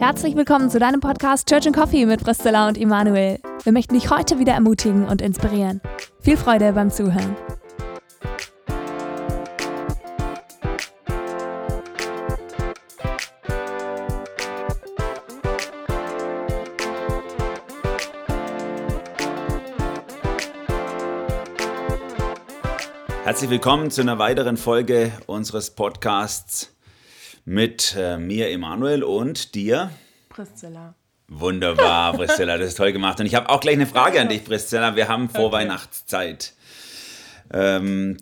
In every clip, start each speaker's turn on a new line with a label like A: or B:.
A: Herzlich willkommen zu deinem Podcast Church and Coffee mit Priscilla und Immanuel. Wir möchten dich heute wieder ermutigen und inspirieren. Viel Freude beim Zuhören.
B: Herzlich willkommen zu einer weiteren Folge unseres Podcasts mit äh, mir, Emanuel, und dir.
A: Priscilla.
B: Wunderbar, Priscilla, das ist toll gemacht. Und ich habe auch gleich eine Frage an dich, Priscilla. Wir haben Vorweihnachtszeit. Ähm,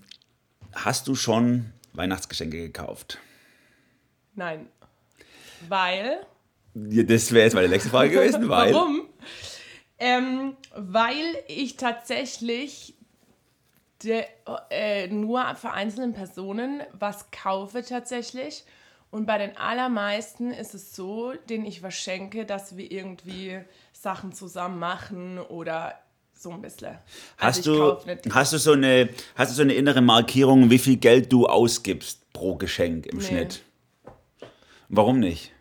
B: hast du schon Weihnachtsgeschenke gekauft?
C: Nein. Weil.
B: Das wäre jetzt meine nächste Frage gewesen, weil.
C: Warum? Ähm, weil ich tatsächlich de, äh, nur für einzelne Personen was kaufe tatsächlich. Und bei den allermeisten ist es so, denen ich was schenke, dass wir irgendwie Sachen zusammen machen oder so ein bisschen.
B: Hast,
C: Also
B: du, hast, du so eine, hast du so eine innere Markierung, wie viel Geld du ausgibst pro Geschenk im
C: Nee.
B: Schnitt? Warum nicht?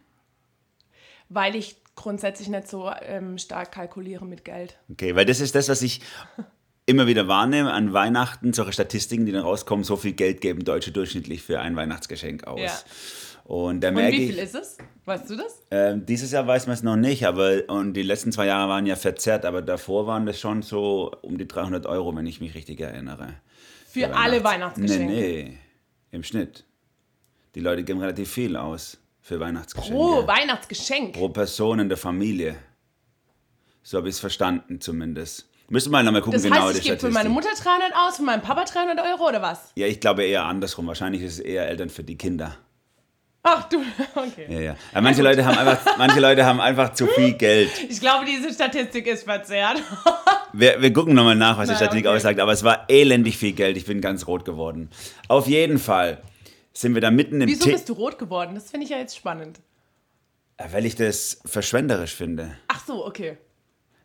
C: Weil ich grundsätzlich nicht so ähm, stark kalkuliere mit Geld.
B: Okay, weil das ist das, was ich immer wieder wahrnehme an Weihnachten, solche Statistiken, die dann rauskommen, so viel Geld geben Deutsche durchschnittlich für ein Weihnachtsgeschenk aus.
C: Ja.
B: Und da
C: Und
B: merke
C: wie
B: ich,
C: viel ist es? Weißt du das?
B: ähm, dieses Jahr weiß man es noch nicht, aber und die letzten zwei Jahre waren ja verzerrt, aber davor waren das schon so um die 300 Euro, wenn ich mich richtig erinnere.
C: Für alle Weihnachtsgeschenke.
B: Nee, nee, im Schnitt. Die Leute geben relativ viel aus für Weihnachtsgeschenke.
C: Pro Weihnachtsgeschenk.
B: Pro Person in der Familie. So habe ich es verstanden zumindest. Müssen wir mal nochmal gucken,
C: Das
B: genau
C: heißt,
B: die
C: ich gebe für meine Mutter 300 aus, für meinen Papa 300 Euro oder was?
B: Ja, ich glaube eher andersrum. Wahrscheinlich ist es eher Eltern für die Kinder.
C: Ach du, okay.
B: Ja, ja. Aber manche, Leute haben einfach, manche Leute haben einfach zu viel Geld.
C: Ich glaube, diese Statistik ist verzerrt.
B: Wir, wir gucken nochmal nach, was die Statistik
C: okay.
B: aussagt. Aber es war elendig viel Geld. Ich bin ganz rot geworden. Auf jeden Fall sind wir da mitten im
C: Wieso
B: The-
C: bist du rot geworden? Das finde ich ja jetzt spannend.
B: Weil ich das verschwenderisch finde.
C: Ach so, okay.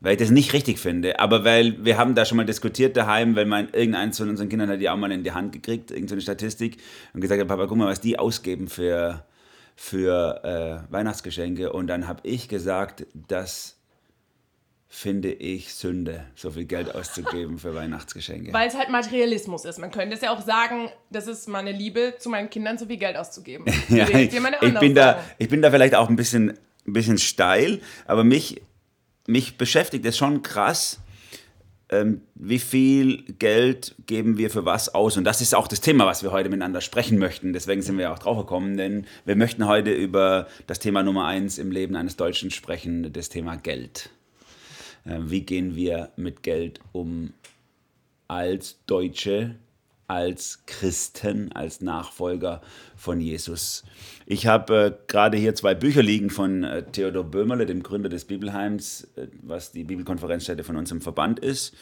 B: Weil ich das nicht richtig finde. Aber weil wir haben da schon mal diskutiert daheim, weil mein irgendeins von unseren Kindern hat die auch mal in die Hand gekriegt, irgendeine Statistik, und gesagt hat, Papa, guck mal, was die ausgeben für, für äh, Weihnachtsgeschenke. Und dann habe ich gesagt, das finde ich Sünde, so viel Geld auszugeben für Weihnachtsgeschenke.
C: Weil es halt Materialismus ist. Man könnte es ja auch sagen, das ist meine Liebe, zu meinen Kindern so viel Geld auszugeben.
B: Ja, ich, ich, bin da, ich bin da vielleicht auch ein bisschen, ein bisschen steil, aber mich, mich beschäftigt es schon krass, ähm, wie viel Geld geben wir für was aus. Und das ist auch das Thema, was wir heute miteinander sprechen möchten. Deswegen sind wir auch drauf gekommen, denn wir möchten heute über das Thema Nummer eins im Leben eines Deutschen sprechen, das Thema Geld. Äh, wie gehen wir mit Geld um als Deutsche, als Christen, als Nachfolger von Jesus. Ich habe äh, gerade hier zwei Bücher liegen von äh, Theodor Böhmerle, dem Gründer des Bibelheims, äh, was die Bibelkonferenzstätte von unserem Verband ist.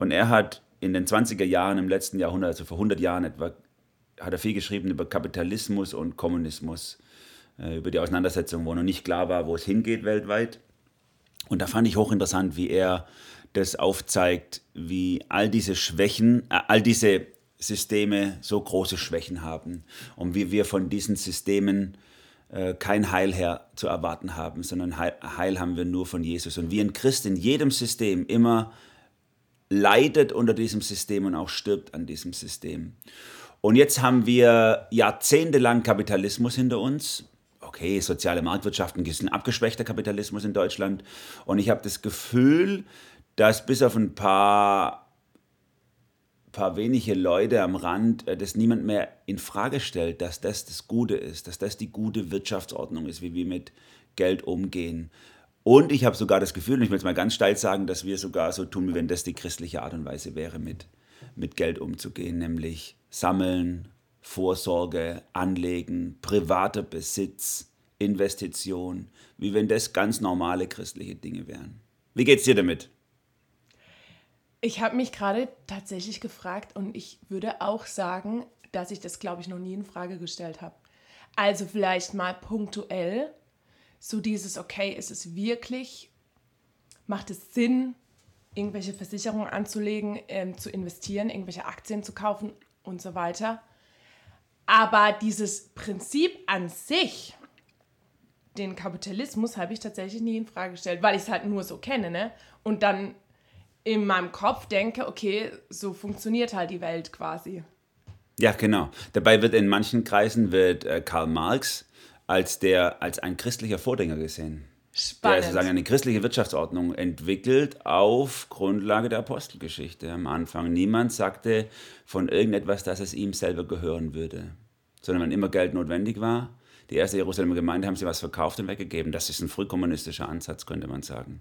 B: Und er hat in den 20er Jahren im letzten Jahrhundert, also vor 100 Jahren etwa, hat er viel geschrieben über Kapitalismus und Kommunismus, äh, über die Auseinandersetzung, wo noch nicht klar war, wo es hingeht weltweit. Und da fand ich hochinteressant, wie er das aufzeigt, wie all diese Schwächen, äh, all diese Systeme so große Schwächen haben und wie wir von diesen Systemen äh, kein Heil her zu erwarten haben, sondern Heil, Heil haben wir nur von Jesus. Und wie ein Christ in jedem System immer leidet unter diesem System und auch stirbt an diesem System. Und jetzt haben wir jahrzehntelang Kapitalismus hinter uns. Okay, soziale Marktwirtschaft, ein abgeschwächter Kapitalismus in Deutschland. Und ich habe das Gefühl, dass bis auf ein paar, paar wenige Leute am Rand äh, das niemand mehr in Frage stellt, dass das das Gute ist, dass das die gute Wirtschaftsordnung ist, wie wir mit Geld umgehen. Und ich habe sogar das Gefühl, und ich will es mal ganz steil sagen, dass wir sogar so tun, wie wenn das die christliche Art und Weise wäre, mit, mit Geld umzugehen, nämlich sammeln, Vorsorge, Anlegen, privater Besitz, Investition, wie wenn das ganz normale christliche Dinge wären. Wie geht's dir damit?
C: Ich habe mich gerade tatsächlich gefragt und ich würde auch sagen, dass ich das, glaube ich, noch nie in Frage gestellt habe. Also vielleicht mal punktuell, so dieses, okay, ist es wirklich, macht es Sinn, irgendwelche Versicherungen anzulegen, ähm, zu investieren, irgendwelche Aktien zu kaufen und so weiter. Aber dieses Prinzip an sich, den Kapitalismus habe ich tatsächlich nie in Frage gestellt, weil ich es halt nur so kenne, ne? Und dann in meinem Kopf denke, okay, so funktioniert halt die Welt quasi.
B: Ja, genau. Dabei wird in manchen Kreisen wird äh, Karl Marx als der als ein christlicher Vorgänger gesehen.
C: Spannend.
B: Der sozusagen eine christliche Wirtschaftsordnung entwickelt auf Grundlage der Apostelgeschichte. Am Anfang niemand sagte von irgendetwas, dass es ihm selber gehören würde, sondern wenn immer Geld notwendig war, die erste Jerusalemer Gemeinde haben sie was verkauft und weggegeben. Das ist ein frühkommunistischer Ansatz, könnte man sagen.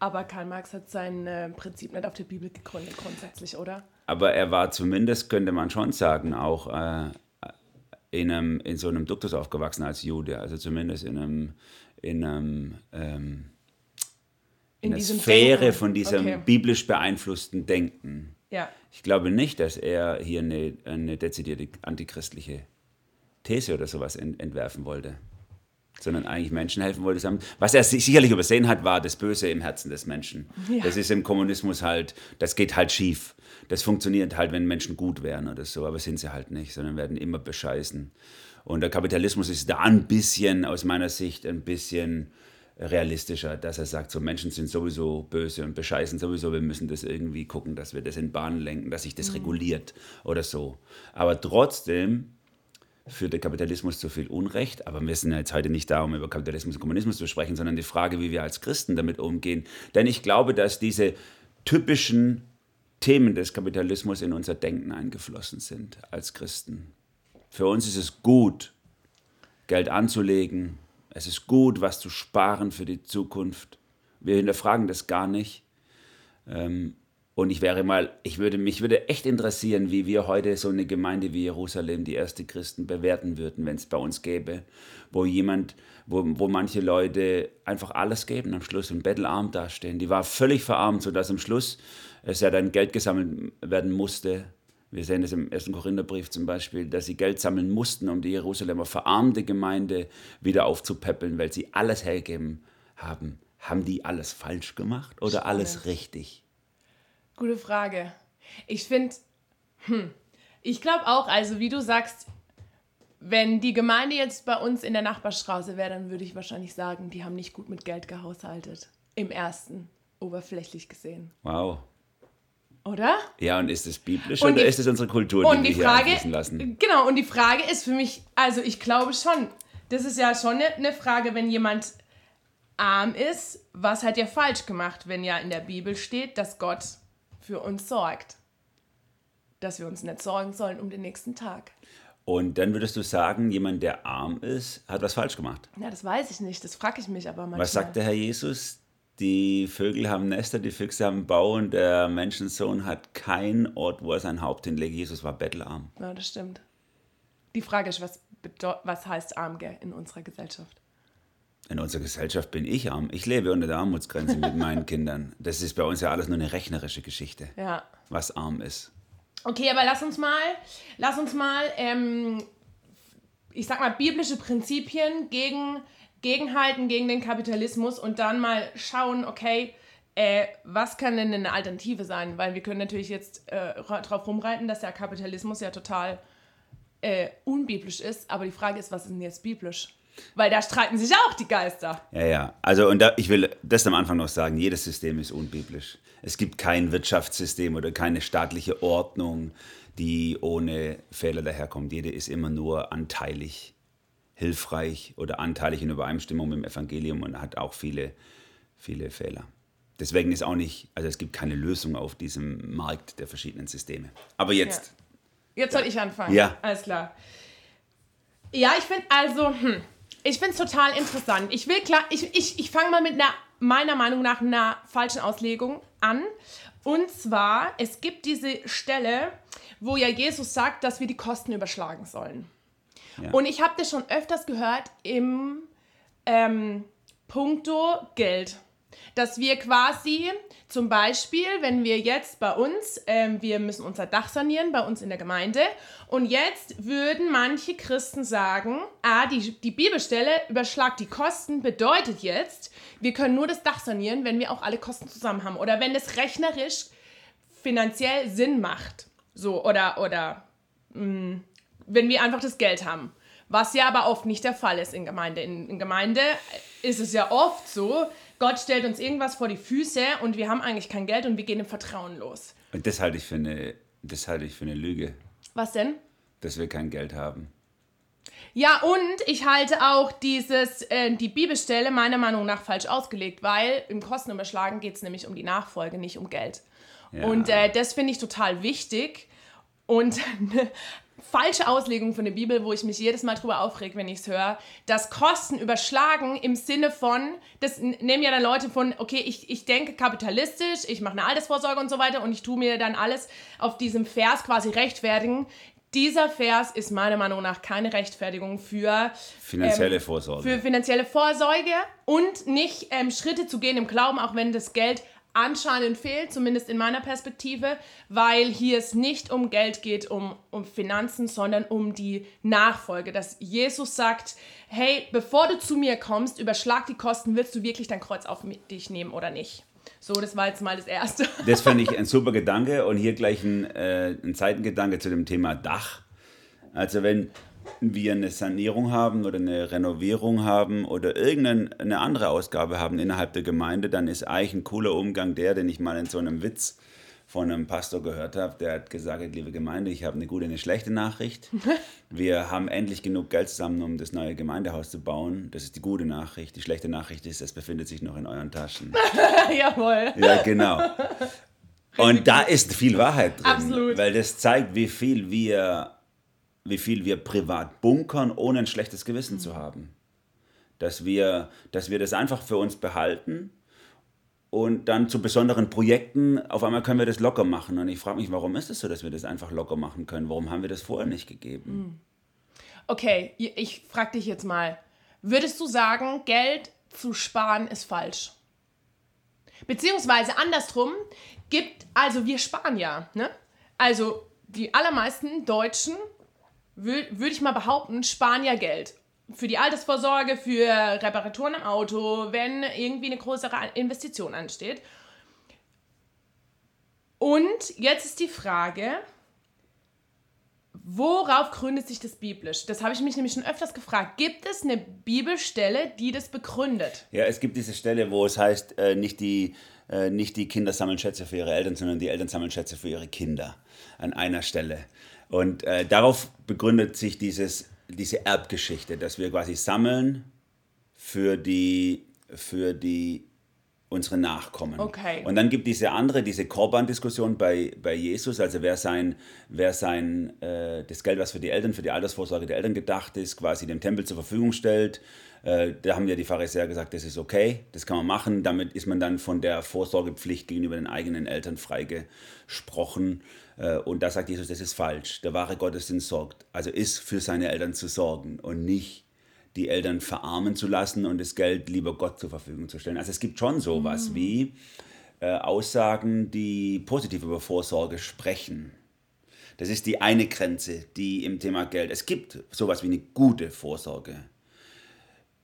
C: Aber Karl Marx hat sein äh, Prinzip nicht auf der Bibel gegründet, grundsätzlich, oder?
B: Aber er war zumindest, könnte man schon sagen, auch äh, in, einem, in so einem Duktus aufgewachsen als Jude. Also zumindest in einem, in einem ähm, in,
C: In
B: der Sphäre
C: Denken.
B: von diesem
C: Okay.
B: biblisch beeinflussten Denken.
C: Ja.
B: Ich glaube nicht, dass er hier eine, eine dezidierte antichristliche These oder sowas ent, entwerfen wollte, sondern eigentlich Menschen helfen wollte. Was er si- sicherlich übersehen hat, war das Böse im Herzen des Menschen.
C: Ja.
B: Das ist im Kommunismus halt, das geht halt schief. Das funktioniert halt, wenn Menschen gut wären oder so, aber sind sie halt nicht, sondern werden immer bescheißen. Und der Kapitalismus ist da ein bisschen, aus meiner Sicht, ein bisschen realistischer, dass er sagt, so Menschen sind sowieso böse und bescheißen sowieso, wir müssen das irgendwie gucken, dass wir das in Bahnen lenken, dass sich das reguliert oder so. Aber trotzdem führt der Kapitalismus zu viel Unrecht, aber wir sind jetzt heute nicht da, um über Kapitalismus und Kommunismus zu sprechen, sondern die Frage, wie wir als Christen damit umgehen. Denn ich glaube, dass diese typischen Themen des Kapitalismus in unser Denken eingeflossen sind als Christen. Für uns ist es gut, Geld anzulegen. Es ist gut, was zu sparen für die Zukunft. Wir hinterfragen das gar nicht. Ähm, und ich wäre mal, ich würde, mich würde echt interessieren, wie wir heute so eine Gemeinde wie Jerusalem, die erste Christen, bewerten würden, wenn es bei uns gäbe, wo jemand, wo, wo manche Leute einfach alles geben am Schluss und bettelarm dastehen. Die war völlig verarmt, sodass am Schluss es ja dann Geld gesammelt werden musste. Wir sehen das im ersten Korintherbrief zum Beispiel, dass sie Geld sammeln mussten, um die Jerusalemer verarmte Gemeinde wieder aufzupäppeln, weil sie alles hergeben haben. Haben die alles falsch gemacht oder alles richtig?
C: Gute Frage. Ich finde, hm, ich glaube auch, also wie du sagst, wenn die Gemeinde jetzt bei uns in der Nachbarstraße wäre, dann würde ich wahrscheinlich sagen, die haben nicht gut mit Geld gehaushaltet. Im ersten, oberflächlich gesehen.
B: Wow.
C: Oder?
B: Ja, und ist es biblisch
C: Und
B: oder
C: die-
B: ist es unsere Kultur,
C: Und
B: die
C: die
B: wir
C: Frage,
B: hier lassen?
C: genau, und die Frage ist für mich, also ich glaube schon, das ist ja schon eine, eine Frage, wenn jemand arm ist, was hat er falsch gemacht, wenn ja in der Bibel steht, dass Gott für uns sorgt. Dass wir uns nicht sorgen sollen um den nächsten Tag.
B: Und dann würdest du sagen, jemand, der arm ist, hat was falsch gemacht.
C: Ja, das weiß ich nicht, das frage ich mich aber manchmal.
B: Was sagt der Herr Jesus? Die Vögel haben Nester, die Füchse haben Bau und der Menschensohn hat keinen Ort, wo er sein Haupt hinlegt. Jesus war bettelarm.
C: Ja, das stimmt. Die Frage ist, was, was heißt arm in unserer Gesellschaft?
B: In unserer Gesellschaft bin ich arm. Ich lebe unter der Armutsgrenze mit meinen Kindern. Das ist bei uns ja alles nur eine rechnerische Geschichte,
C: Ja.
B: was arm ist.
C: Okay, aber lass uns mal, lass uns mal, ähm, ich sag mal, biblische Prinzipien gegen, gegenhalten gegen den Kapitalismus und dann mal schauen, okay, äh, was kann denn eine Alternative sein? Weil wir können natürlich jetzt äh, ra- drauf rumreiten, dass der Kapitalismus ja total äh, unbiblisch ist, aber die Frage ist, was ist denn jetzt biblisch? Weil da streiten sich auch die Geister.
B: Ja, ja. Also, und da, ich will das am Anfang noch sagen: jedes System ist unbiblisch. Es gibt kein Wirtschaftssystem oder keine staatliche Ordnung, die ohne Fehler daherkommt. Jede ist immer nur anteilig hilfreich oder anteilig in Übereinstimmung mit dem Evangelium und hat auch viele, viele Fehler. Deswegen ist auch nicht, also es gibt keine Lösung auf diesem Markt der verschiedenen Systeme. Aber jetzt,
C: Jetzt soll ich anfangen.
B: Ja.
C: Alles klar. Ja, ich finde also, hm, ich finde es total interessant. Ich will klar, ich, ich, ich fange mal mit einer, meiner Meinung nach, einer falschen Auslegung an. Und zwar, es gibt diese Stelle, wo ja Jesus sagt, dass wir die Kosten überschlagen sollen.
B: Ja.
C: Und ich habe das schon öfters gehört im ähm, Punkto Geld. Dass wir quasi zum Beispiel, wenn wir jetzt bei uns, ähm, wir müssen unser Dach sanieren, bei uns in der Gemeinde, und jetzt würden manche Christen sagen, ah, die, die Bibelstelle überschlagt die Kosten, bedeutet jetzt, wir können nur das Dach sanieren, wenn wir auch alle Kosten zusammen haben. Oder wenn es rechnerisch finanziell Sinn macht. So, oder, oder wenn wir einfach das Geld haben. Was ja aber oft nicht der Fall ist in Gemeinde. In, in Gemeinde ist es ja oft so, Gott stellt uns irgendwas vor die Füße und wir haben eigentlich kein Geld und wir gehen im Vertrauen los.
B: Und das halte ich für eine, das halte ich für eine Lüge,
C: Was denn?
B: dass wir kein Geld haben.
C: Ja, und ich halte auch dieses, äh, die Bibelstelle meiner Meinung nach falsch ausgelegt, weil im Kostenüberschlagen geht es nämlich um die Nachfolge, nicht um Geld.
B: Ja.
C: Und äh, das finde ich total wichtig. Und falsche Auslegung von der Bibel, wo ich mich jedes Mal drüber aufreg, wenn ich es höre, dass Kosten überschlagen im Sinne von, das nehmen ja dann Leute von, okay, ich, ich denke kapitalistisch, ich mache eine Altersvorsorge und so weiter und ich tue mir dann alles auf diesem Vers quasi rechtfertigen. Dieser Vers ist meiner Meinung nach keine Rechtfertigung für
B: Finanzielle
C: ähm,
B: Vorsorge.
C: für finanzielle Vorsorge und nicht ähm, Schritte zu gehen im Glauben, auch wenn das Geld anscheinend fehlt, zumindest in meiner Perspektive, weil hier es nicht um Geld geht, um, um Finanzen, sondern um die Nachfolge. Dass Jesus sagt, hey, bevor du zu mir kommst, überschlag die Kosten, willst du wirklich dein Kreuz auf dich nehmen oder nicht? So, das war jetzt mal das Erste.
B: Das fand ich ein super Gedanke und hier gleich ein, äh, ein Seitengedanke zu dem Thema Dach. Also wenn wir eine Sanierung haben oder eine Renovierung haben oder irgendeine andere Ausgabe haben innerhalb der Gemeinde, dann ist eigentlich ein cooler Umgang der, den ich mal in so einem Witz von einem Pastor gehört habe. Der hat gesagt, liebe Gemeinde, ich habe eine gute und eine schlechte Nachricht. Wir haben endlich genug Geld zusammen, um das neue Gemeindehaus zu bauen. Das ist die gute Nachricht. Die schlechte Nachricht ist, es befindet sich noch in euren Taschen.
C: Jawohl.
B: Ja, genau. Und da ist viel Wahrheit drin,
C: Absolut.
B: weil das zeigt, wie viel wir, wie viel wir privat bunkern, ohne ein schlechtes Gewissen zu haben. Dass wir, dass wir das einfach für uns behalten und dann zu besonderen Projekten, auf einmal können wir das locker machen. Und ich frage mich, warum ist es so, dass wir das einfach locker machen können? Warum haben wir das vorher nicht gegeben?
C: Okay, ich frage dich jetzt mal, würdest du sagen, Geld zu sparen ist falsch? Beziehungsweise andersrum, gibt, also wir sparen ja, ne? Also die allermeisten Deutschen, würde würd ich mal behaupten, sparen ja Geld. Für die Altersvorsorge, für Reparaturen am Auto, wenn irgendwie eine größere Investition ansteht. Und jetzt ist die Frage, Worauf gründet sich das biblisch? Das habe ich mich nämlich schon öfters gefragt. Gibt es eine Bibelstelle, die das begründet?
B: Ja, es gibt diese Stelle, wo es heißt, äh, nicht, die, äh, nicht die Kinder sammeln Schätze für ihre Eltern, sondern die Eltern sammeln Schätze für ihre Kinder. An einer Stelle. Und äh, darauf begründet sich dieses, diese Erbgeschichte, dass wir quasi sammeln für die, für die unsere Nachkommen.
C: Okay.
B: Und dann gibt diese andere, diese Korban-Diskussion bei, bei Jesus, also wer sein, wer sein äh, das Geld, was für die Eltern, für die Altersvorsorge der Eltern gedacht ist, quasi dem Tempel zur Verfügung stellt. Äh, da haben ja die Pharisäer gesagt, das ist okay, das kann man machen. Damit ist man dann von der Vorsorgepflicht gegenüber den eigenen Eltern freigesprochen. Äh, und da sagt Jesus, das ist falsch. Der wahre Gottesdienst sorgt, also ist für seine Eltern zu sorgen und nicht die Eltern verarmen zu lassen und das Geld lieber Gott zur Verfügung zu stellen. Also es gibt schon sowas wie äh, Aussagen, die positiv über Vorsorge sprechen. Das ist die eine Grenze, die im Thema Geld. Es gibt sowas wie eine gute Vorsorge.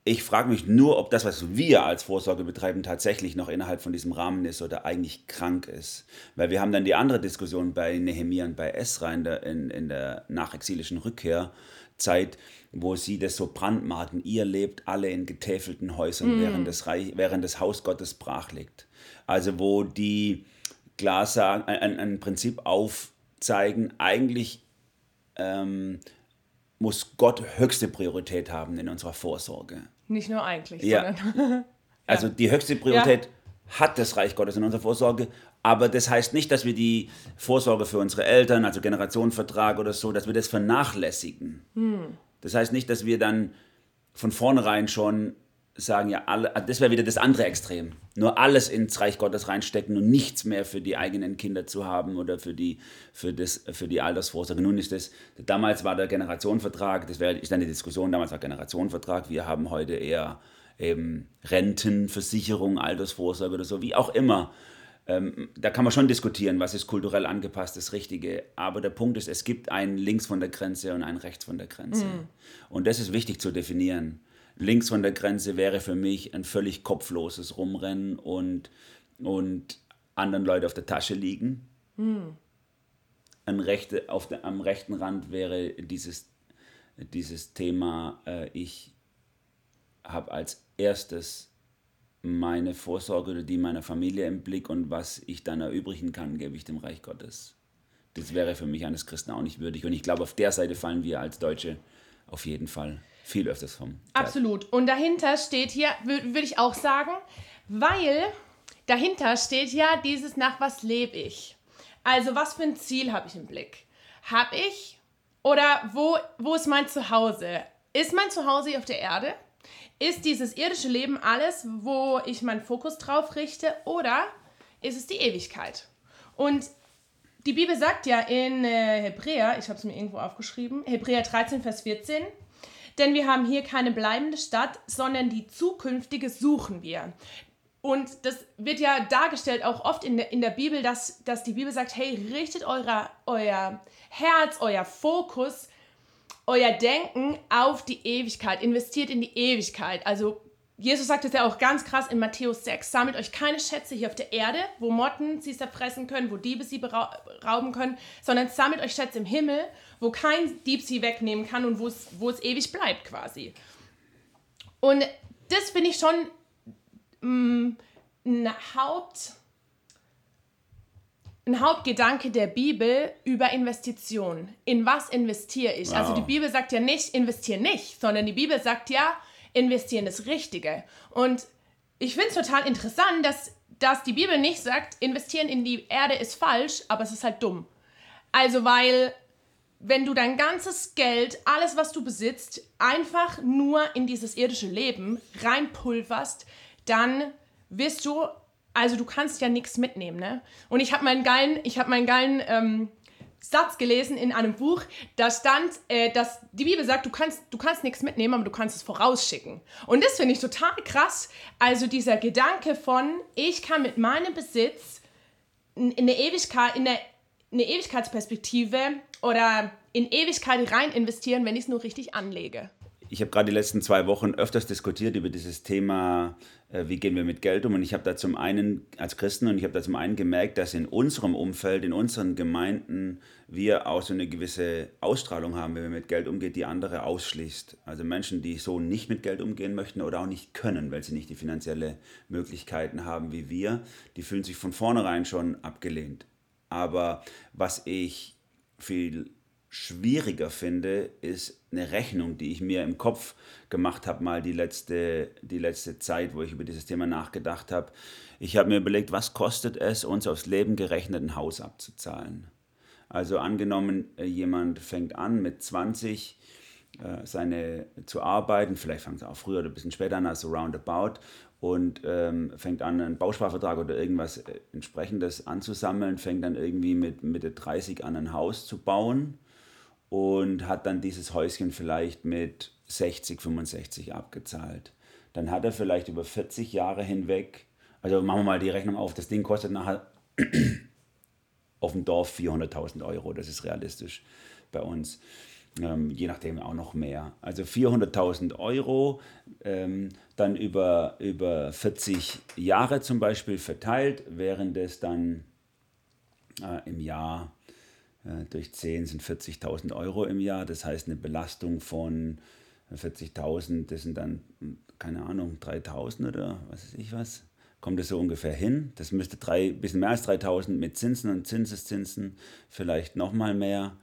B: Ich frage mich nur, ob das, was wir als Vorsorge betreiben, tatsächlich noch innerhalb von diesem Rahmen ist oder eigentlich krank ist. Weil wir haben dann die andere Diskussion bei Nehemiah und bei Esra in der, in, in der nachexilischen Rückkehrzeit, wo sie das so brandmarken. Ihr lebt alle in getäfelten Häusern, während, das Reich, während das Haus Gottes brach liegt. Also wo die klar sagen, ein, ein Prinzip aufzeigen, eigentlich ähm, muss Gott höchste Priorität haben in unserer Vorsorge.
C: Nicht nur eigentlich,
B: Ja.
C: sondern.
B: Also die höchste Priorität hat das Reich Gottes in unserer Vorsorge, aber das heißt nicht, dass wir die Vorsorge für unsere Eltern, also Generationenvertrag oder so, dass wir das vernachlässigen. Das heißt nicht, dass wir dann von vornherein schon sagen, ja, alle, das wäre wieder das andere Extrem. Nur alles ins Reich Gottes reinstecken und nichts mehr für die eigenen Kinder zu haben oder für die, für das, für die Altersvorsorge. Nun ist das, damals war der Generationenvertrag, das wäre, ist eine Diskussion, damals war Generationenvertrag, wir haben heute eher eben Rentenversicherung, Altersvorsorge oder so, wie auch immer. Ähm, da kann man schon diskutieren, was ist kulturell angepasst, das Richtige. Aber der Punkt ist, es gibt einen links von der Grenze und einen rechts von der Grenze. Und das ist wichtig zu definieren. Links von der Grenze wäre für mich ein völlig kopfloses Rumrennen und, und anderen Leute auf der Tasche liegen. An rechte, auf der, am rechten Rand wäre dieses dieses Thema, äh, ich habe als erstes meine Vorsorge oder die meiner Familie im Blick und was ich dann erübrigen kann, gebe ich dem Reich Gottes. Das wäre für mich eines Christen auch nicht würdig. Und ich glaube, auf der Seite fallen wir als Deutsche auf jeden Fall viel öfters vom.
C: Absolut. Und dahinter steht hier, würde ich auch sagen, weil dahinter steht ja dieses nach was lebe ich. Also was für ein Ziel habe ich im Blick? Habe ich oder wo, wo ist mein Zuhause? Ist mein Zuhause auf der Erde? Ist dieses irdische Leben alles, wo ich meinen Fokus drauf richte oder ist es die Ewigkeit? Und die Bibel sagt ja in äh, Hebräer, ich habe es mir irgendwo aufgeschrieben, Hebräer 13, Vers 14, denn wir haben hier keine bleibende Stadt, sondern die zukünftige suchen wir. Und das wird ja dargestellt auch oft in der, in der Bibel, dass, dass die Bibel sagt, hey, richtet euer, euer Herz, euer Fokus euer Denken auf die Ewigkeit, investiert in die Ewigkeit. Also Jesus sagt es ja auch ganz krass in Matthäus 6, sammelt euch keine Schätze hier auf der Erde, wo Motten sie zerfressen können, wo Diebe sie rauben können, sondern sammelt euch Schätze im Himmel, wo kein Dieb sie wegnehmen kann und wo es, wo es ewig bleibt quasi. Und das finde ich schon mh, mm, ein Haupt ein Hauptgedanke der Bibel über Investitionen. In was investiere ich? Wow. Also die Bibel sagt ja nicht, investiere nicht, sondern die Bibel sagt ja, investieren das Richtige. Und ich finde es total interessant, dass, dass die Bibel nicht sagt, investieren in die Erde ist falsch, aber es ist halt dumm. Also weil wenn du dein ganzes Geld, alles was du besitzt, einfach nur in dieses irdische Leben reinpulverst, dann wirst du also du kannst ja nichts mitnehmen, ne? Und ich habe meinen geilen, ich habe meinen geilen ähm, Satz gelesen in einem Buch, da stand, äh, dass die Bibel sagt, du kannst, du kannst nichts mitnehmen, aber du kannst es vorausschicken. Und das finde ich total krass. Also dieser Gedanke von, ich kann mit meinem Besitz in eine Ewigkeit, in eine, eine Ewigkeitsperspektive oder in Ewigkeit rein investieren, wenn ich es nur richtig anlege
B: ich habe gerade die letzten zwei Wochen öfters diskutiert über dieses Thema, äh, wie gehen wir mit Geld um. Und ich habe da zum einen als Christen und ich habe da zum einen gemerkt, dass in unserem Umfeld, in unseren Gemeinden, wir auch so eine gewisse Ausstrahlung haben, wenn wir mit Geld umgehen, die andere ausschließt. Also Menschen, die so nicht mit Geld umgehen möchten oder auch nicht können, weil sie nicht die finanzielle Möglichkeiten haben wie wir, die fühlen sich von vornherein schon abgelehnt. Aber was ich viel schwieriger finde, ist eine Rechnung, die ich mir im Kopf gemacht habe, mal die letzte, die letzte Zeit, wo ich über dieses Thema nachgedacht habe. Ich habe mir überlegt, was kostet es, uns aufs Leben gerechnet ein Haus abzuzahlen. Also angenommen, äh, jemand fängt an mit 20 äh, seine zu arbeiten, vielleicht fängt es auch früher oder ein bisschen später an, also roundabout, und ähm, fängt an, einen Bausparvertrag oder irgendwas äh, entsprechendes anzusammeln, fängt dann irgendwie mit Mitte 30 an, ein Haus zu bauen und hat dann dieses Häuschen vielleicht mit 60, 65 abgezahlt. Dann hat er vielleicht über 40 Jahre hinweg, also machen wir mal die Rechnung auf, das Ding kostet nachher auf dem Dorf 400.000 Euro, das ist realistisch bei uns. Ähm, je nachdem auch noch mehr. Also 400.000 Euro, ähm, dann über, über 40 Jahre zum Beispiel verteilt, während es dann äh, im Jahr durch 10 sind 40.000 Euro im Jahr. Das heißt, eine Belastung von 40.000, das sind dann, keine Ahnung, 3.000 oder was weiß ich was. Kommt das so ungefähr hin? Das müsste drei, bisschen mehr als 3.000 mit Zinsen und Zinseszinsen, vielleicht nochmal mehr.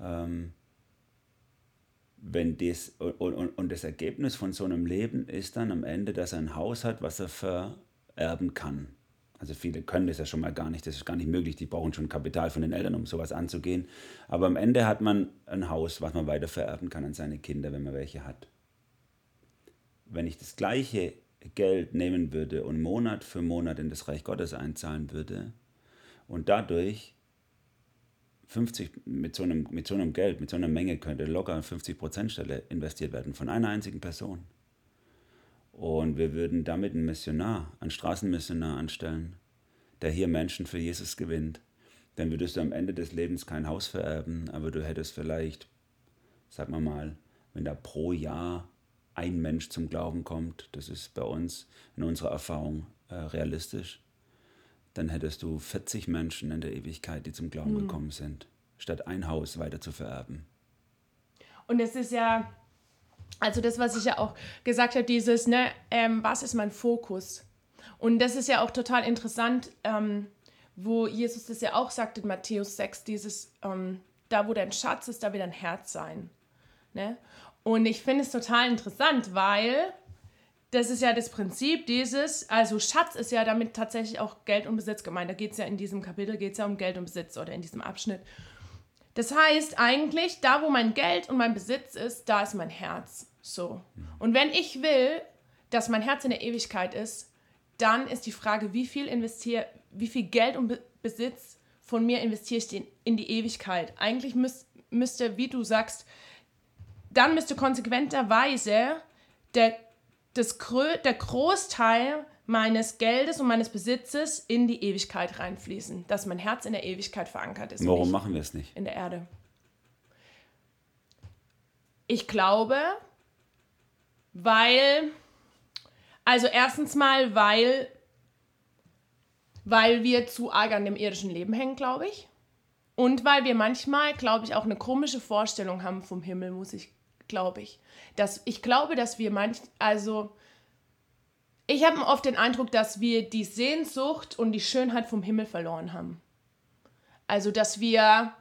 B: Ähm, wenn das, und, und, und das Ergebnis von so einem Leben ist dann am Ende, dass er ein Haus hat, was er vererben kann. Also viele können das ja schon mal gar nicht, das ist gar nicht möglich, die brauchen schon Kapital von den Eltern, um sowas anzugehen. Aber am Ende hat man ein Haus, was man weiter vererben kann an seine Kinder, wenn man welche hat. Wenn ich das gleiche Geld nehmen würde und Monat für Monat in das Reich Gottes einzahlen würde und dadurch 50 mit so einem, mit so einem Geld, mit so einer Menge könnte locker 50% Stelle investiert werden von einer einzigen Person. Und wir würden damit einen Missionar, einen Straßenmissionar anstellen, der hier Menschen für Jesus gewinnt. Dann würdest du am Ende des Lebens kein Haus vererben, aber du hättest vielleicht, sag mal mal, wenn da pro Jahr ein Mensch zum Glauben kommt, das ist bei uns in unserer Erfahrung äh, realistisch, dann hättest du 40 Menschen in der Ewigkeit, die zum Glauben mhm. gekommen sind, statt ein Haus weiter zu vererben.
C: Und es ist ja, also das, was ich ja auch gesagt habe, dieses, ne, ähm, was ist mein Fokus? Und das ist ja auch total interessant, ähm, wo Jesus das ja auch sagt in Matthäus 6, dieses, ähm, da wo dein Schatz ist, da wird dein Herz sein. Ne? Und ich finde es total interessant, weil das ist ja das Prinzip dieses, also Schatz ist ja damit tatsächlich auch Geld und Besitz gemeint. Da geht es ja in diesem Kapitel, geht es ja um Geld und Besitz oder in diesem Abschnitt. Das heißt eigentlich, da wo mein Geld und mein Besitz ist, da ist mein Herz. So. Und wenn ich will, dass mein Herz in der Ewigkeit ist, dann ist die Frage, wie viel investiere, wie viel Geld und Besitz von mir investiere ich in, in die Ewigkeit. Eigentlich müß, müsste, wie du sagst, dann müsste konsequenterweise der das, der Großteil meines Geldes und meines Besitzes in die Ewigkeit reinfließen, dass mein Herz in der Ewigkeit verankert ist.
B: Warum machen wir es nicht?
C: In der Erde. Ich glaube, weil, also erstens mal, weil, weil wir zu arg an dem irdischen Leben hängen, glaube ich. Und weil wir manchmal, glaube ich, auch eine komische Vorstellung haben vom Himmel, muss ich glaube ich. Dass, ich glaube, dass wir manch, also ich habe oft den Eindruck, dass wir die Sehnsucht und die Schönheit vom Himmel verloren haben. Also, dass wir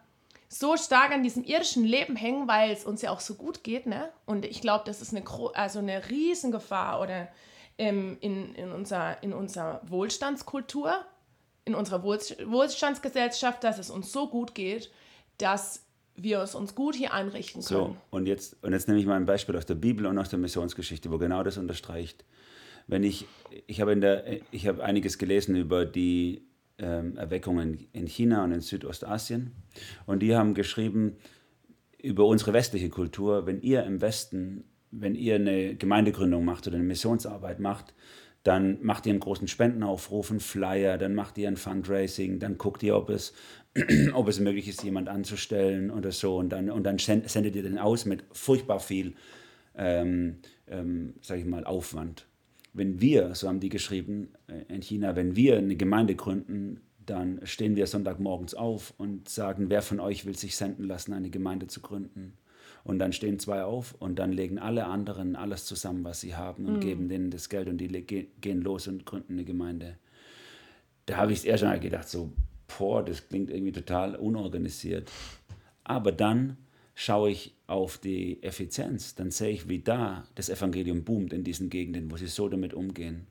C: so stark an diesem irdischen Leben hängen, weil es uns ja auch so gut geht, ne? Und ich glaube, das ist eine, also eine Riesengefahr oder ähm, in, in, unserer, in unserer Wohlstandskultur, in unserer Wohlstandsgesellschaft, dass es uns so gut geht, dass wir es uns gut hier einrichten können.
B: So, und jetzt, und jetzt nehme ich mal ein Beispiel aus der Bibel und aus der Missionsgeschichte, wo genau das unterstreicht. Wenn ich, ich habe, in der, ich habe einiges gelesen über die ähm, Erweckungen in China und in Südostasien. Und die haben geschrieben über unsere westliche Kultur, wenn ihr im Westen, wenn ihr eine Gemeindegründung macht oder eine Missionsarbeit macht, dann macht ihr einen großen Spendenaufruf, einen Flyer, dann macht ihr ein Fundraising, dann guckt ihr, ob es, ob es möglich ist, jemand anzustellen oder so. Und dann, und dann sendet ihr den aus mit furchtbar viel, ähm, ähm, sag ich mal, Aufwand. Wenn wir, so haben die geschrieben äh, in China, wenn wir eine Gemeinde gründen, dann stehen wir Sonntagmorgens auf und sagen, wer von euch will sich senden lassen, eine Gemeinde zu gründen. Und dann stehen zwei auf und dann legen alle anderen alles zusammen, was sie haben und mhm. geben denen das Geld und die gehen los und gründen eine Gemeinde. Da habe ich es erst mal gedacht, so, boah, das klingt irgendwie total unorganisiert. Aber dann schaue ich auf die Effizienz, dann sehe ich, wie da das Evangelium boomt in diesen Gegenden, wo sie so damit umgehen.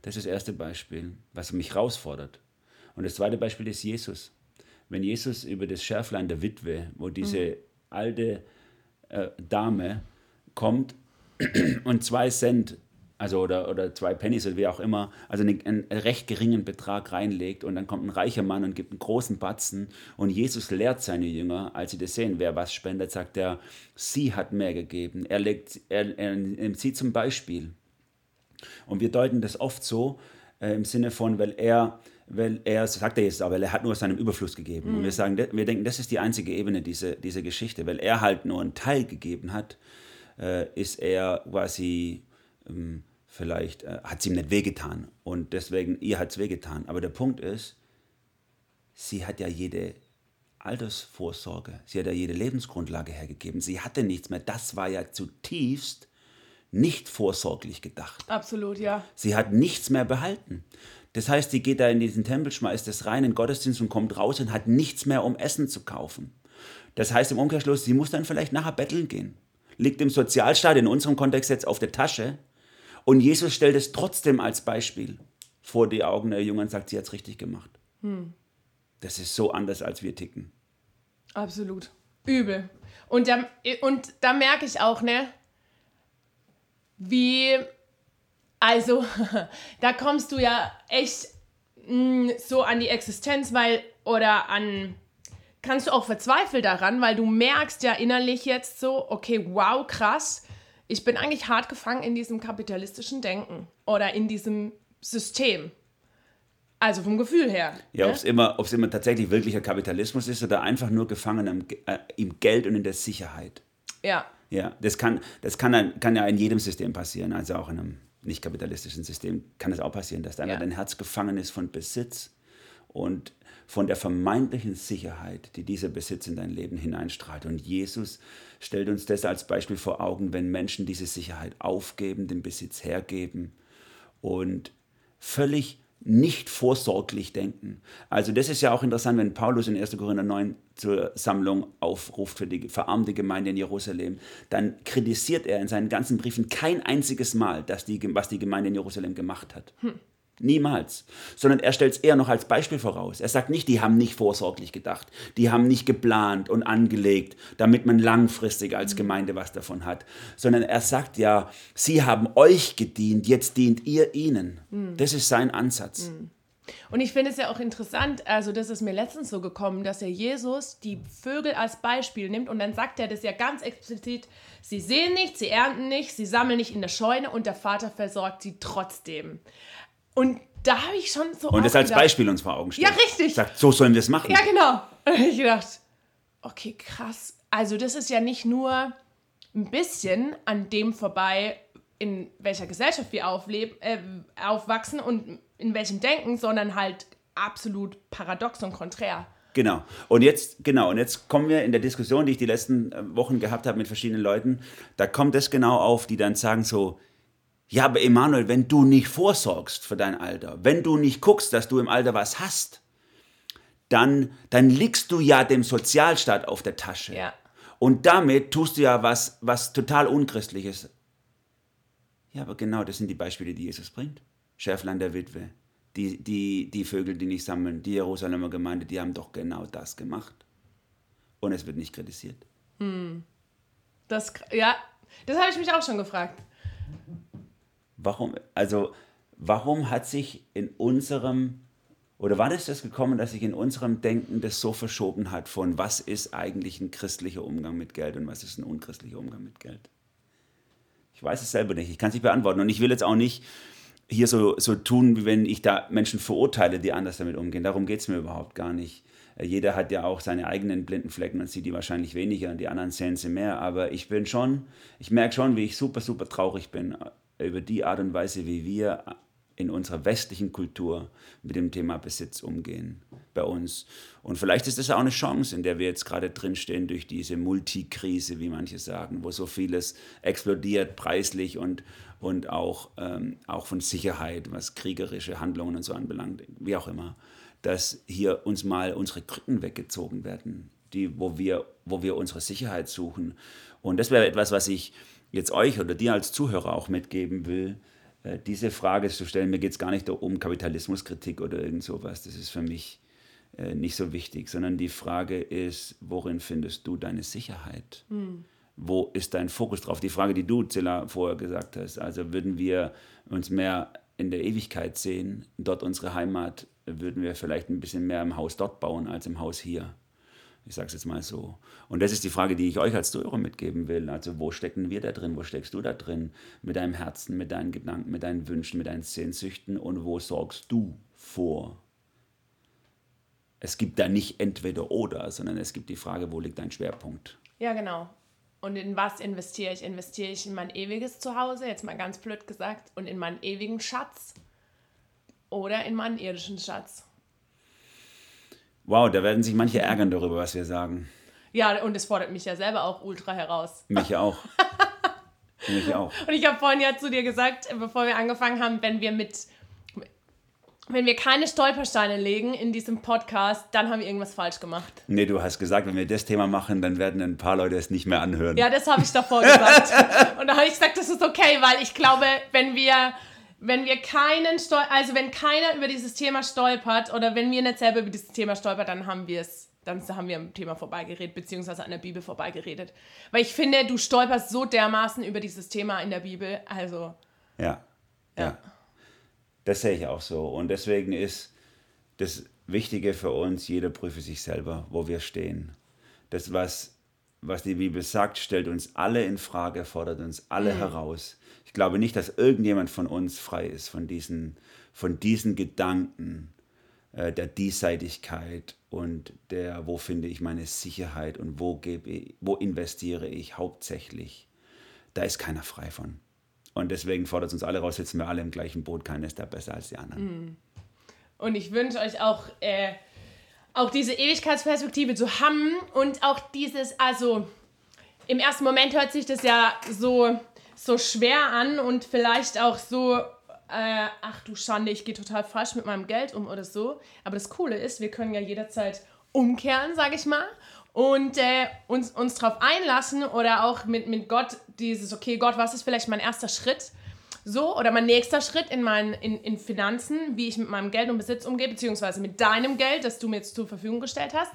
B: Das ist das erste Beispiel, was mich herausfordert. Und das zweite Beispiel ist Jesus. Wenn Jesus über das Schärflein der Witwe, wo diese mhm. alte äh, Dame kommt und zwei Cent, also oder, oder zwei Pennies oder wie auch immer, also einen, einen recht geringen Betrag reinlegt und dann kommt ein reicher Mann und gibt einen großen Batzen und Jesus lehrt seine Jünger, als sie das sehen, wer was spendet, sagt er, sie hat mehr gegeben. Er, legt, er, er nimmt sie zum Beispiel. Und wir deuten das oft so äh, im Sinne von, weil er weil er, sagt er jetzt auch, weil er hat nur aus seinem Überfluss gegeben. Mhm. Und wir sagen, wir denken, das ist die einzige Ebene dieser, dieser Geschichte, weil er halt nur einen Teil gegeben hat, äh, ist er quasi ähm, vielleicht, äh, hat es ihm nicht wehgetan und deswegen, ihr hat es wehgetan. Aber der Punkt ist, sie hat ja jede Altersvorsorge, sie hat ja jede Lebensgrundlage hergegeben, sie hatte nichts mehr. Das war ja zutiefst nicht vorsorglich gedacht.
C: Absolut, ja.
B: Sie hat nichts mehr behalten. Das heißt, sie geht da in diesen Tempel, schmeißt das rein in den Gottesdienst und kommt raus und hat nichts mehr, um Essen zu kaufen. Das heißt im Umkehrschluss, sie muss dann vielleicht nachher betteln gehen. Liegt im Sozialstaat in unserem Kontext jetzt auf der Tasche. Und Jesus stellt es trotzdem als Beispiel vor die Augen der Jungen und sagt, sie hat es richtig gemacht. Hm. Das ist so anders, als wir ticken.
C: Absolut. Übel. Und da, und da merke ich auch, ne, wie also, da kommst du ja echt mh, mm, so an die Existenz, weil, oder an, kannst du auch verzweifeln daran, weil du merkst ja innerlich jetzt so, okay, wow, krass, ich bin eigentlich hart gefangen in diesem kapitalistischen Denken oder in diesem System. Also vom Gefühl her.
B: Ja, ne? ob es immer, immer tatsächlich wirklicher Kapitalismus ist oder einfach nur gefangen im, äh, im Geld und in der Sicherheit.
C: Ja.
B: Ja, das kann, das kann, kann ja in jedem System passieren, also auch in einem nicht kapitalistischen System kann es auch passieren, dass dann ja. dein Herz gefangen ist von Besitz und von der vermeintlichen Sicherheit, die dieser Besitz in dein Leben hineinstrahlt. Und Jesus stellt uns das als Beispiel vor Augen, wenn Menschen diese Sicherheit aufgeben, den Besitz hergeben und völlig nicht vorsorglich denken. Also das ist ja auch interessant, wenn Paulus in 1. Korinther 9 zur Sammlung aufruft für die verarmte Gemeinde in Jerusalem, dann kritisiert er in seinen ganzen Briefen kein einziges Mal, dass die, was die Gemeinde in Jerusalem gemacht hat. Hm. Niemals. Sondern er stellt es eher noch als Beispiel voraus. Er sagt nicht, die haben nicht vorsorglich gedacht, die haben nicht geplant und angelegt, damit man langfristig als Gemeinde was davon hat. Sondern er sagt ja, sie haben euch gedient, jetzt dient ihr ihnen. Mhm. Das ist sein Ansatz. Mhm.
C: Und ich finde es ja auch interessant, also das ist mir letztens so gekommen, dass er Jesus die Vögel als Beispiel nimmt und dann sagt er das ja ganz explizit, sie sehen nicht, sie ernten nicht, sie sammeln nicht in der Scheune und der Vater versorgt sie trotzdem. Und da habe ich schon so.
B: Und das als Beispiel uns vor Augen
C: stellt. Ja, richtig.
B: Sagt, so sollen wir es machen.
C: Ja, genau. Und habe ich gedacht, okay, krass. Also, das ist ja nicht nur ein bisschen an dem vorbei, in welcher Gesellschaft wir aufleben, äh, aufwachsen und in welchem Denken, sondern halt absolut paradox und konträr.
B: Genau. Und jetzt, genau, und jetzt kommen wir in der Diskussion, die ich die letzten äh, Wochen gehabt habe mit verschiedenen Leuten, da kommt es genau auf, die dann sagen so, ja, aber Emanuel, wenn du nicht vorsorgst für dein Alter, wenn du nicht guckst, dass du im Alter was hast, dann, dann liegst du ja dem Sozialstaat auf der Tasche.
C: Ja.
B: Und damit tust du ja was, was total Unchristliches. Ja, aber genau das sind die Beispiele, die Jesus bringt. Schäflein der Witwe, die, die, die Vögel, die nicht sammeln, die Jerusalemer Gemeinde, die haben doch genau das gemacht. Und es wird nicht kritisiert.
C: Hm. Das, ja, das habe ich mich auch schon gefragt
B: warum, also warum hat sich in unserem, oder wann ist das gekommen, dass sich in unserem Denken das so verschoben hat von, was ist eigentlich ein christlicher Umgang mit Geld und was ist ein unchristlicher Umgang mit Geld? Ich weiß es selber nicht, ich kann es nicht beantworten und ich will jetzt auch nicht hier so, so tun, wie wenn ich da Menschen verurteile, die anders damit umgehen. Darum geht es mir überhaupt gar nicht. Äh, jeder hat ja auch seine eigenen blinden Flecken und sieht die wahrscheinlich weniger und die anderen sehen sie mehr. Aber ich bin schon, ich merke schon, wie ich super, super traurig bin über die Art und Weise, wie wir in unserer westlichen Kultur mit dem Thema Besitz umgehen bei uns. Und vielleicht ist das auch eine Chance, in der wir jetzt gerade drinstehen durch diese Multikrise, wie manche sagen, wo so vieles explodiert preislich und, und auch, ähm, auch von Sicherheit, was kriegerische Handlungen und so anbelangt, wie auch immer, dass hier uns mal unsere Krücken weggezogen werden, die, wo, wir, wo wir unsere Sicherheit suchen. Und das wäre etwas, was ich jetzt euch oder dir als Zuhörer auch mitgeben will, äh, diese Frage zu stellen. Mir geht es gar nicht um Kapitalismuskritik oder irgend sowas. Das ist für mich äh, nicht so wichtig, sondern die Frage ist, worin findest du deine Sicherheit? Mhm. Wo ist dein Fokus drauf? Die Frage, die du, Zilla, vorher gesagt hast. Also würden wir uns mehr in der Ewigkeit sehen, dort unsere Heimat, würden wir vielleicht ein bisschen mehr im Haus dort bauen als im Haus hier. Ich sage es jetzt mal so. Und das ist die Frage, die ich euch als Zuhörer mitgeben will. Also wo stecken wir da drin? Wo steckst du da drin? Mit deinem Herzen, mit deinen Gedanken, mit deinen Wünschen, mit deinen Sehnsüchten und wo sorgst du vor? Es gibt da nicht entweder oder, sondern es gibt die Frage, wo liegt dein Schwerpunkt?
C: Ja, genau. Und in was investiere ich? Investiere ich in mein ewiges Zuhause, jetzt mal ganz blöd gesagt, und in meinen ewigen Schatz oder in meinen irdischen Schatz?
B: Wow, da werden sich manche ärgern darüber, was wir sagen.
C: Ja, und es fordert mich ja selber auch ultra heraus.
B: Mich auch. mich auch.
C: Und ich habe vorhin ja zu dir gesagt, bevor wir angefangen haben, wenn wir mit wenn wir keine Stolpersteine legen in diesem Podcast, dann haben wir irgendwas falsch gemacht.
B: Nee, du hast gesagt, wenn wir das Thema machen, dann werden ein paar Leute es nicht mehr anhören.
C: Ja, das habe ich davor gesagt. Und da habe ich gesagt, das ist okay, weil ich glaube, wenn wir wenn wir keinen Stol also wenn keiner über dieses Thema stolpert oder wenn wir nicht selber über dieses Thema stolpert, dann haben wir es, dann haben wir am Thema vorbeigeredet, beziehungsweise an der Bibel vorbeigeredet. Weil ich finde, du stolperst so dermaßen über dieses Thema in der Bibel, also.
B: Ja. Ja. ja. Das sehe ich auch so. Und deswegen ist das Wichtige für uns, jeder prüfe sich selber, wo wir stehen. Das, was, was die Bibel sagt, stellt uns alle in Frage, fordert uns alle mhm. heraus ich glaube nicht, dass irgendjemand von uns frei ist von diesen, von diesen Gedanken äh, der Diesseitigkeit und der, wo finde ich meine Sicherheit und wo, gebe, wo investiere ich hauptsächlich. Da ist keiner frei von. Und deswegen fordert es uns alle raus, sitzen wir alle im gleichen Boot, keiner ist da besser als die anderen.
C: Mhm. Und ich wünsche euch auch äh, auch diese Ewigkeitsperspektive zu haben und auch dieses, also im ersten Moment hört sich das ja so, so schwer an und vielleicht auch so, äh, ach du Schande, ich gehe total falsch mit meinem Geld um oder so. Aber das Coole ist, wir können ja jederzeit umkehren, sage ich mal, und äh, uns, uns darauf einlassen oder auch mit, mit Gott dieses, okay, Gott, was ist vielleicht mein erster Schritt? So, oder mein nächster Schritt in meinen in, in Finanzen, wie ich mit meinem Geld und Besitz umgehe, beziehungsweise mit deinem Geld, das du mir jetzt zur Verfügung gestellt hast.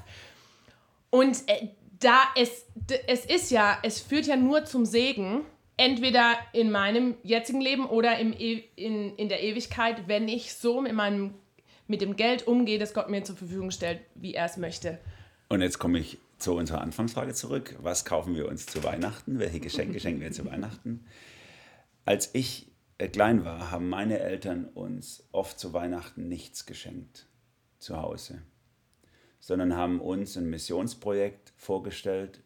C: Und äh, da es, es ist ja, es führt ja nur zum Segen, entweder in meinem jetzigen Leben oder im, e in, in der Ewigkeit, wenn ich so mit meinem mit dem Geld umgehe, das Gott mir zur Verfügung stellt, wie er es möchte.
B: Und jetzt komme ich zu unserer Anfangsfrage zurück. Was kaufen wir uns zu Weihnachten? Welche Geschenke schenken wir zu Weihnachten? Als ich äh, klein war, haben meine Eltern uns oft zu Weihnachten nichts geschenkt zu Hause, sondern haben uns ein Missionsprojekt vorgestellt,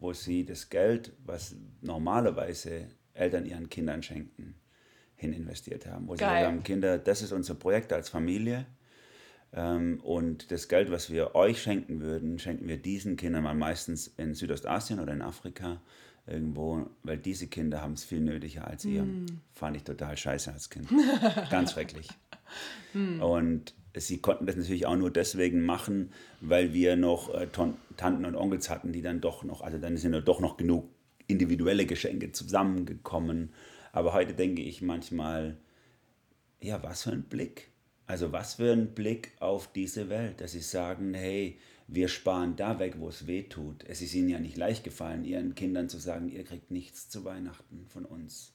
B: wo sie das Geld, was normalerweise Eltern ihren Kindern schenken, hin investiert haben. Wo Geil. sie haben, Kinder, das ist unser Projekt als Familie. Ähm, und das Geld, was wir euch schenken würden, schenken wir diesen Kindern mal meistens in Südostasien oder in Afrika irgendwo, weil diese Kinder haben es viel nötiger als ihr. Mm. Fand ich total scheiße als Kind. Ganz schrecklich. Mm. Und sie konnten das natürlich auch nur deswegen machen, weil wir noch äh, Tanten und Onkels hatten, die dann doch noch, also dann sind ja doch noch genug individuelle Geschenke zusammengekommen. Aber heute denke ich manchmal, ja, was für ein Blick. Also was für ein Blick auf diese Welt, dass sie sagen, hey, wir sparen da weg, wo es weh tut. Es ist ihnen ja nicht leicht gefallen, ihren Kindern zu sagen, ihr kriegt nichts zu Weihnachten von uns.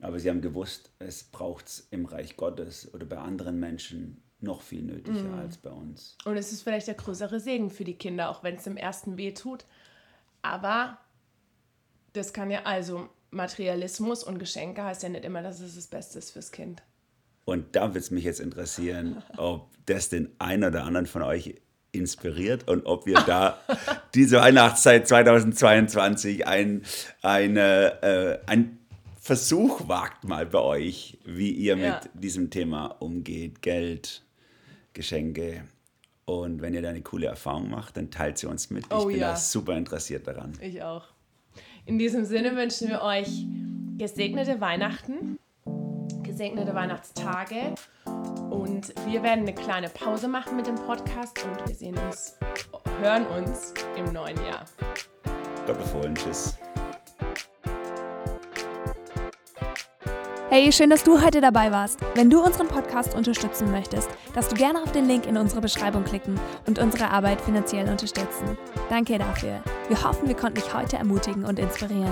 B: Aber sie haben gewusst, es braucht es im Reich Gottes oder bei anderen Menschen noch viel nötiger mm. als bei uns.
C: Und es ist vielleicht der größere Segen für die Kinder, auch wenn es im ersten weh tut. Aber das kann ja, also Materialismus und Geschenke heißt ja nicht immer, dass es das Beste ist fürs Kind.
B: Und da würde es mich jetzt interessieren, ob das den einen oder anderen von euch inspiriert und ob wir da diese Weihnachtszeit 2022 ein, eine, äh, ein Versuch wagt mal bei euch, wie ihr ja. mit diesem Thema umgeht, Geld, Geschenke. Und wenn ihr da eine coole Erfahrung macht, dann teilt sie uns mit. Ich oh, bin ja. da super interessiert daran.
C: Ich auch. In diesem Sinne wünschen wir euch gesegnete Weihnachten, gesegnete Weihnachtstage und wir werden eine kleine Pause machen mit dem Podcast und wir sehen uns, hören uns im neuen Jahr.
B: Gott befohlen. Tschüss.
A: Hey, schön, dass du heute dabei warst. Wenn du unseren Podcast unterstützen möchtest, darfst du gerne auf den Link in unserer Beschreibung klicken und unsere Arbeit finanziell unterstützen. Danke dafür. Wir hoffen, wir konnten dich heute ermutigen und inspirieren.